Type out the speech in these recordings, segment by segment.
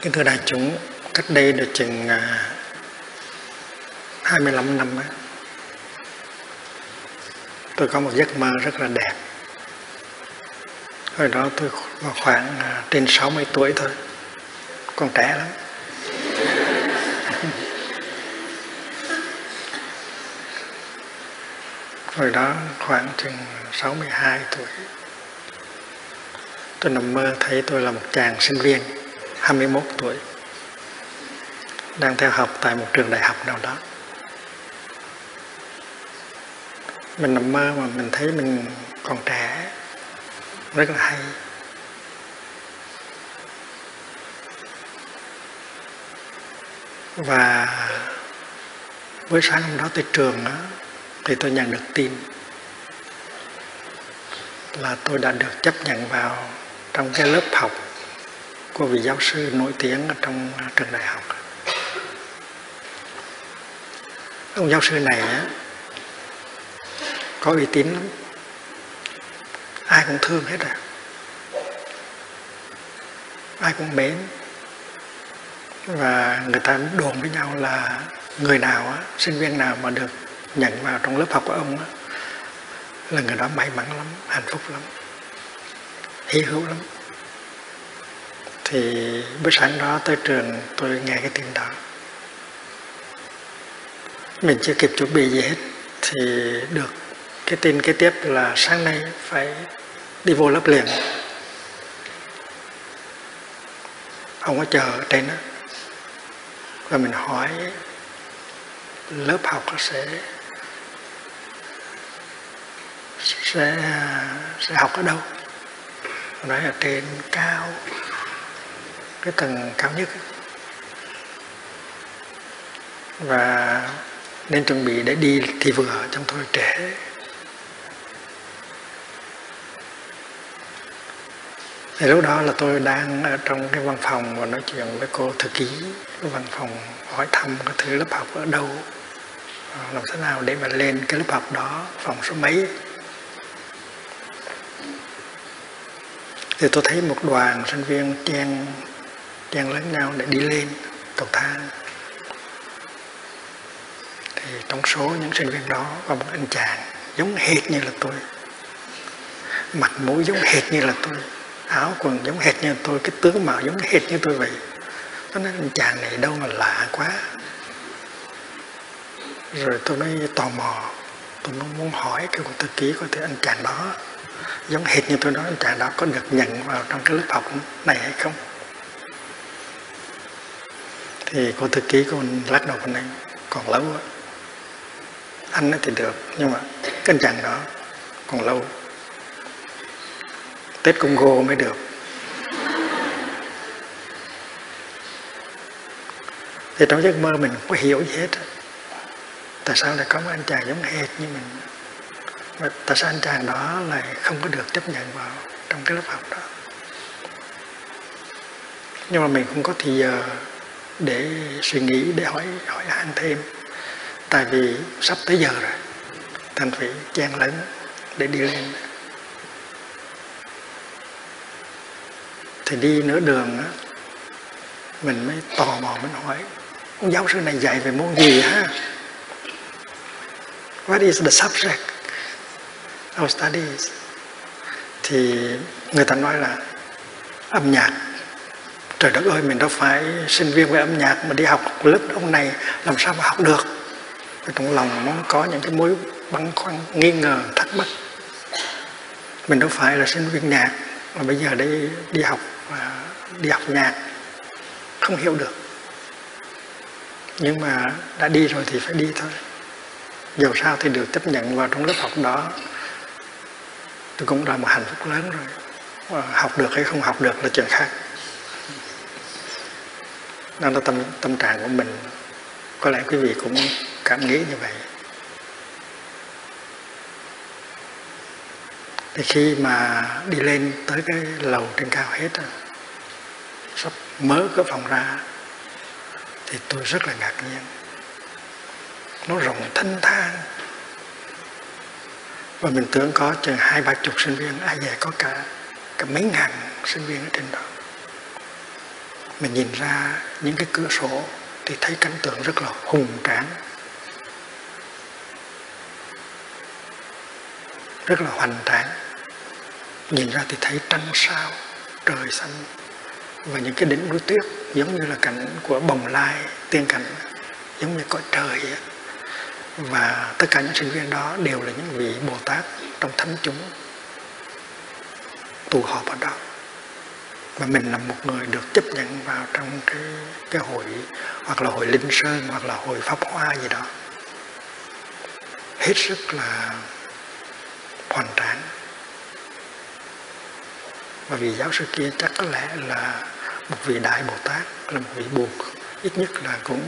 Kính thưa đại chúng, cách đây được chừng à, 25 năm á, tôi có một giấc mơ rất là đẹp. Hồi đó tôi khoảng à, trên 60 tuổi thôi, còn trẻ lắm. Hồi đó khoảng chừng 62 tuổi. Tôi nằm mơ thấy tôi là một chàng sinh viên 21 tuổi đang theo học tại một trường đại học nào đó. Mình nằm mơ mà mình thấy mình còn trẻ rất là hay. Và buổi sáng hôm đó tới trường đó, thì tôi nhận được tin là tôi đã được chấp nhận vào trong cái lớp học của vị giáo sư nổi tiếng ở trong trường đại học. Ông giáo sư này á, có uy tín lắm. Ai cũng thương hết à. Ai cũng mến. Và người ta đồn với nhau là người nào á, sinh viên nào mà được nhận vào trong lớp học của ông á, là người đó may mắn lắm hạnh phúc lắm hy hữu lắm thì bữa sáng đó tới trường tôi nghe cái tin đó. Mình chưa kịp chuẩn bị gì hết. Thì được cái tin kế tiếp là sáng nay phải đi vô lớp liền. Ông có chờ ở trên đó và mình hỏi lớp học sẽ sẽ sẽ học ở đâu? Nói ở trên cao cái tầng cao nhất. Và nên chuẩn bị để đi thì vừa trong thôi trễ. Thì lúc đó là tôi đang ở trong cái văn phòng và nói chuyện với cô thư ký. Cái văn phòng hỏi thăm cái thứ lớp học ở đâu à, làm thế nào để mà lên cái lớp học đó, phòng số mấy. Thì tôi thấy một đoàn sinh viên trang chen lẫn nhau để đi lên cầu thang. Thì trong số những sinh viên đó có một anh chàng giống hệt như là tôi. Mặt mũi giống hệt như là tôi. Áo quần giống hệt như tôi. Cái tướng mạo giống hệt như tôi vậy. Tôi nói, anh chàng này đâu mà lạ quá. Rồi tôi mới tò mò. Tôi muốn hỏi cái cuộc thư ký có thể anh chàng đó. Giống hệt như tôi nói, anh chàng đó có được nhận vào trong cái lớp học này hay không? Thì cô thư ký cô lắc đầu con nói, còn lâu á anh thì được, nhưng mà cái chàng đó còn lâu. Tết congo mới được. Thì trong giấc mơ mình không có hiểu gì hết tại sao lại có một anh chàng giống hệt như mình? Mà tại sao anh chàng đó lại không có được chấp nhận vào trong cái lớp học đó? Nhưng mà mình không có thì giờ để suy nghĩ, để hỏi hỏi han thêm. Tại vì sắp tới giờ rồi, thành phải chen lấn để đi lên. Thì đi nửa đường á, mình mới tò mò, mình hỏi ông giáo sư này dạy về môn gì ha what is the subject of studies? Thì người ta nói là âm nhạc trời đất ơi, mình đâu phải sinh viên về âm nhạc mà đi học lớp ông này, làm sao mà học được? Trong lòng nó có những cái mối băn khoăn, nghi ngờ, thắc mắc. Mình đâu phải là sinh viên nhạc mà bây giờ đi đi học à, đi học nhạc, không hiểu được. Nhưng mà đã đi rồi thì phải đi thôi. Dù sao thì được chấp nhận vào trong lớp học đó. Tôi cũng là một hạnh phúc lớn rồi. Ờ, học được hay không học được là chuyện khác đó là tâm tâm trạng của mình. Có lẽ quý vị cũng cảm nghĩ như vậy. Thì khi mà đi lên tới cái lầu trên cao hết sắp mở cái phòng ra, thì tôi rất là ngạc nhiên. Nó rộng thanh thang. Và mình tưởng có chừng hai ba chục sinh viên, ai về có cả cả mấy ngàn sinh viên ở trên đó mình nhìn ra những cái cửa sổ thì thấy cảnh tượng rất là hùng tráng, rất là hoành tráng nhìn ra thì thấy trăng sao, trời xanh và những cái đỉnh núi tuyết giống như là cảnh của bồng lai, tiên cảnh, giống như cõi trời ấy. và tất cả những sinh viên đó đều là những vị bồ tát trong thánh chúng tụ họp ở đó mà mình là một người được chấp nhận vào trong cái cái hội, hoặc là hội linh sơn, hoặc là hội pháp hoa gì đó. Hết sức là hoàn tráng. Và vị giáo sư kia chắc có lẽ là một vị đại bồ tát, là một vị buộc ít nhất là cũng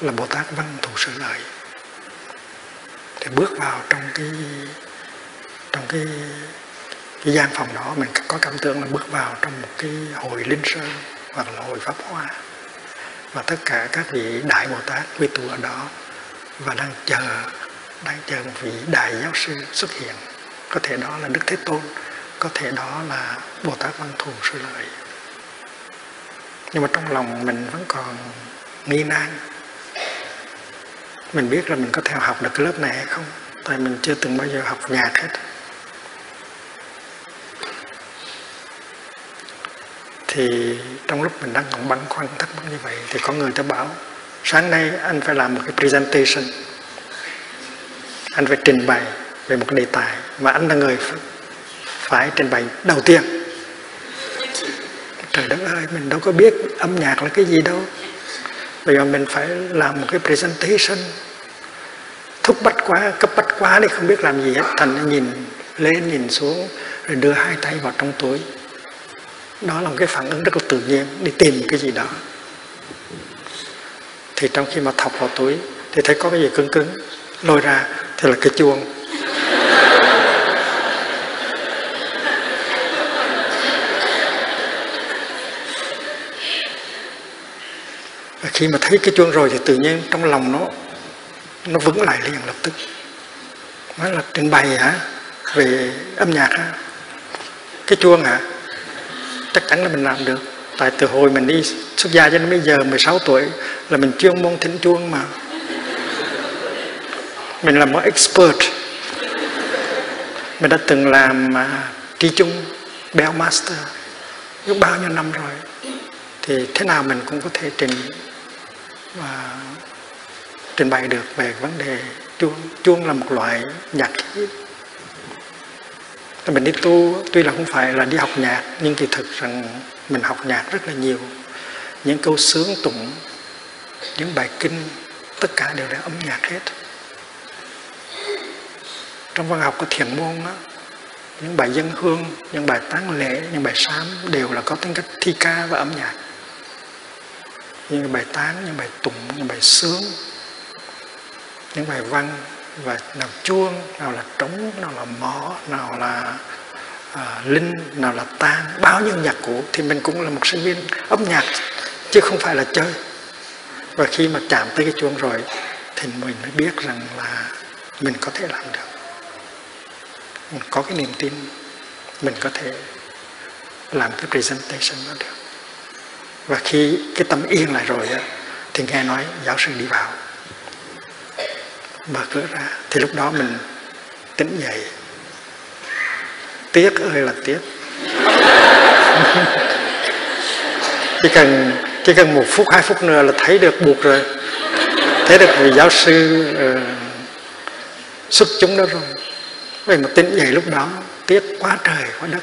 là bồ tát văn thù sự lợi. Thì bước vào trong cái trong cái cái gian phòng đó mình có cảm tưởng là bước vào trong một cái hội linh sơn hoặc là hội pháp hoa. Và tất cả các vị đại bồ tát quy tụ ở đó và đang chờ đang chờ một vị đại giáo sư xuất hiện. Có thể đó là đức thế tôn, có thể đó là bồ tát văn thù sư lợi. Nhưng mà trong lòng mình vẫn còn nghi nan. Mình biết là mình có theo học được cái lớp này hay không, tại mình chưa từng bao giờ học nhạc hết. Thì trong lúc mình đang còn băn khoăn, thắc mắc như vậy thì có người ta bảo sáng nay anh phải làm một cái presentation. Anh phải trình bày về một cái đề tài mà anh là người phải trình bày đầu tiên. Trời đất ơi, mình đâu có biết âm nhạc là cái gì đâu. Bây giờ mình phải làm một cái presentation. Thúc bách quá, cấp bách quá thì không biết làm gì hết. Thành nhìn lên, nhìn xuống, rồi đưa hai tay vào trong túi đó là một cái phản ứng rất là tự nhiên, đi tìm cái gì đó. Thì trong khi mà thọc vào túi, thì thấy có cái gì cứng cứng, lôi ra, thì là cái chuông. Và khi mà thấy cái chuông rồi thì tự nhiên trong lòng nó nó vững lại liền lập tức. Nói là trình bày hả? Về âm nhạc hả? Cái chuông hả? Chắc chắn là mình làm được. Tại từ hồi mình đi xuất gia cho đến bây giờ 16 tuổi là mình chuyên môn thính chuông mà. Mình là một expert. Mình đã từng làm à, uh, tri chung bell master lúc bao nhiêu năm rồi. Thì thế nào mình cũng có thể trình và trình bày được về vấn đề chuông. Chuông là một loại nhạc khí mình đi tu tuy là không phải là đi học nhạc nhưng kỳ thực rằng mình học nhạc rất là nhiều. Những câu sướng tụng những bài kinh tất cả đều là âm nhạc hết. Trong văn học của thiền môn á, những bài dân hương những bài tán lễ những bài sám đều là có tính cách thi ca và âm nhạc. Những bài tán những bài tụng những bài sướng những bài văn và nào chuông nào là trống nào là mõ nào là à, linh nào là tan bao nhiêu nhạc cụ thì mình cũng là một sinh viên âm nhạc chứ không phải là chơi. Và khi mà chạm tới cái chuông rồi thì mình mới biết rằng là mình có thể làm được. Mình có cái niềm tin mình có thể làm cái presentation đó được. Và khi cái tâm yên lại rồi á, thì nghe nói giáo sư đi vào mở cửa ra. Thì lúc đó mình tỉnh dậy. Tiếc ơi là tiếc. Chỉ cần chỉ cần một phút hai phút nữa là thấy được buộc rồi. Thấy được vị giáo sư uh, xuất chúng đó rồi. Vậy mà tỉnh dậy lúc đó tiếc quá trời quá đất.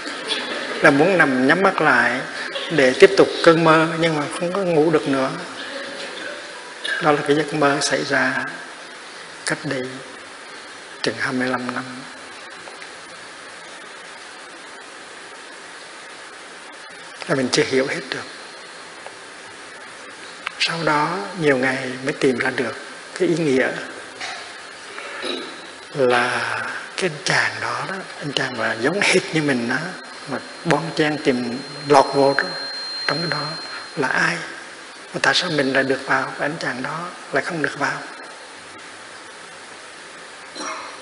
Là muốn nằm nhắm mắt lại để tiếp tục cơn mơ nhưng mà không có ngủ được nữa. Đó là cái giấc mơ xảy ra cách đây chừng 25 năm. Là mình chưa hiểu hết được. Sau đó nhiều ngày mới tìm ra được cái ý nghĩa là cái anh chàng đó đó anh chàng mà giống hệt như mình đó mà bon chen tìm lọt vô đó, trong cái đó là ai? Mà tại sao mình lại được vào và anh chàng đó lại không được vào?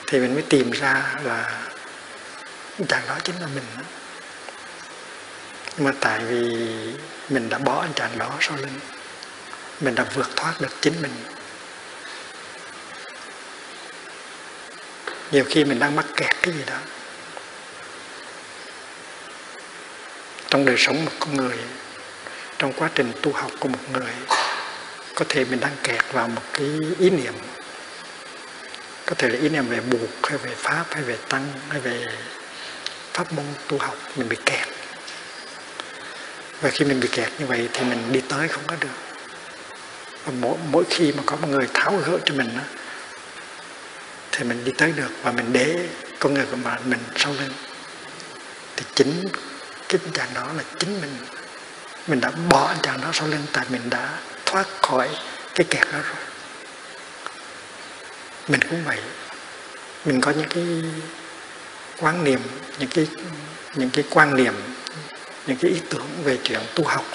Thì mình mới tìm ra là chàng đó chính là mình. Nhưng mà tại vì mình đã bỏ anh chàng đó sau lưng mình đã vượt thoát được chính mình. Nhiều khi mình đang mắc kẹt cái gì đó. Trong đời sống một con người, trong quá trình tu học của một người, có thể mình đang kẹt vào một cái ý niệm có thể là ý niệm về buộc hay về pháp hay về tăng hay về pháp môn tu học mình bị kẹt. Và khi mình bị kẹt như vậy thì mình đi tới không có được. Và mỗi, mỗi khi mà có một người tháo gỡ cho mình đó, thì mình đi tới được và mình để con người của mình sau lưng thì chính cái trạng đó là chính mình. Mình đã bỏ anh chàng đó sau lưng tại mình đã thoát khỏi cái kẹt đó rồi mình cũng vậy. Mình có những cái quan niệm những cái những cái quan niệm những cái ý tưởng về chuyện tu học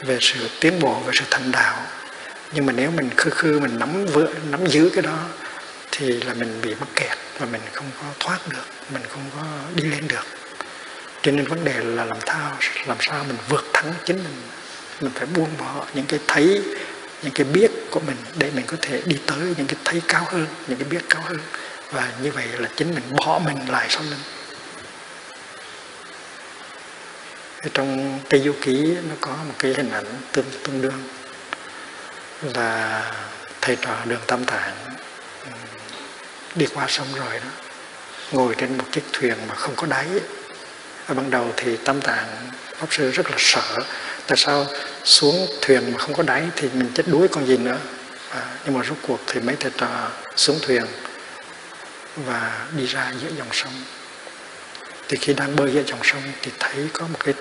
về sự tiến bộ về sự thành đạo. Nhưng mà nếu mình khư khư mình nắm vỡ, nắm giữ cái đó thì là mình bị mắc kẹt và mình không có thoát được mình không có đi lên được. Cho nên vấn đề là làm sao làm sao mình vượt thắng chính mình. Mình phải buông bỏ những cái thấy những cái biết của mình để mình có thể đi tới những cái thấy cao hơn, những cái biết cao hơn. Và như vậy là chính mình bỏ mình lại sau lưng. Trong Tây Du Ký nó có một cái hình ảnh tương tương đương là thầy trò đường Tam Tạng ừ, đi qua sông rồi đó, ngồi trên một chiếc thuyền mà không có đáy. Ở ban đầu thì Tam Tạng Pháp Sư rất là sợ tại sao xuống thuyền mà không có đáy thì mình chết đuối còn gì nữa. À, nhưng mà rốt cuộc thì mấy thầy trò xuống thuyền và đi ra giữa dòng sông. Thì khi đang bơi giữa dòng sông thì thấy có một cái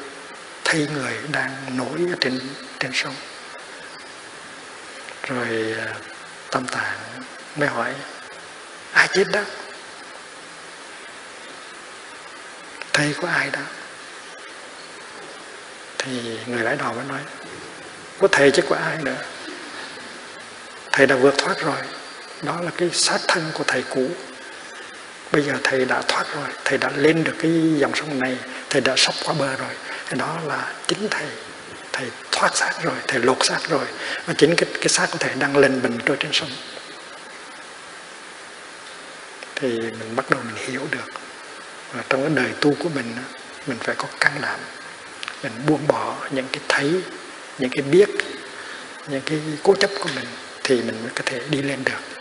thây người đang nổi ở trên trên sông. Rồi à, tâm tạng mới hỏi ai chết đó? Thầy của ai đó? Thì người lái đò mới nói có thầy chứ có ai nữa. Thầy đã vượt thoát rồi. Đó là cái sát thân của thầy cũ. Bây giờ thầy đã thoát rồi. Thầy đã lên được cái dòng sông này. Thầy đã sắp qua bờ rồi. Thì đó là chính thầy. Thầy thoát xác rồi. Thầy lột xác rồi. Và chính cái, cái xác của thầy đang lên bình trôi trên sông. Thì mình bắt đầu mình hiểu được và trong cái đời tu của mình mình phải có can đảm mình buông bỏ những cái thấy, những cái biết, những cái cố chấp của mình thì mình mới có thể đi lên được.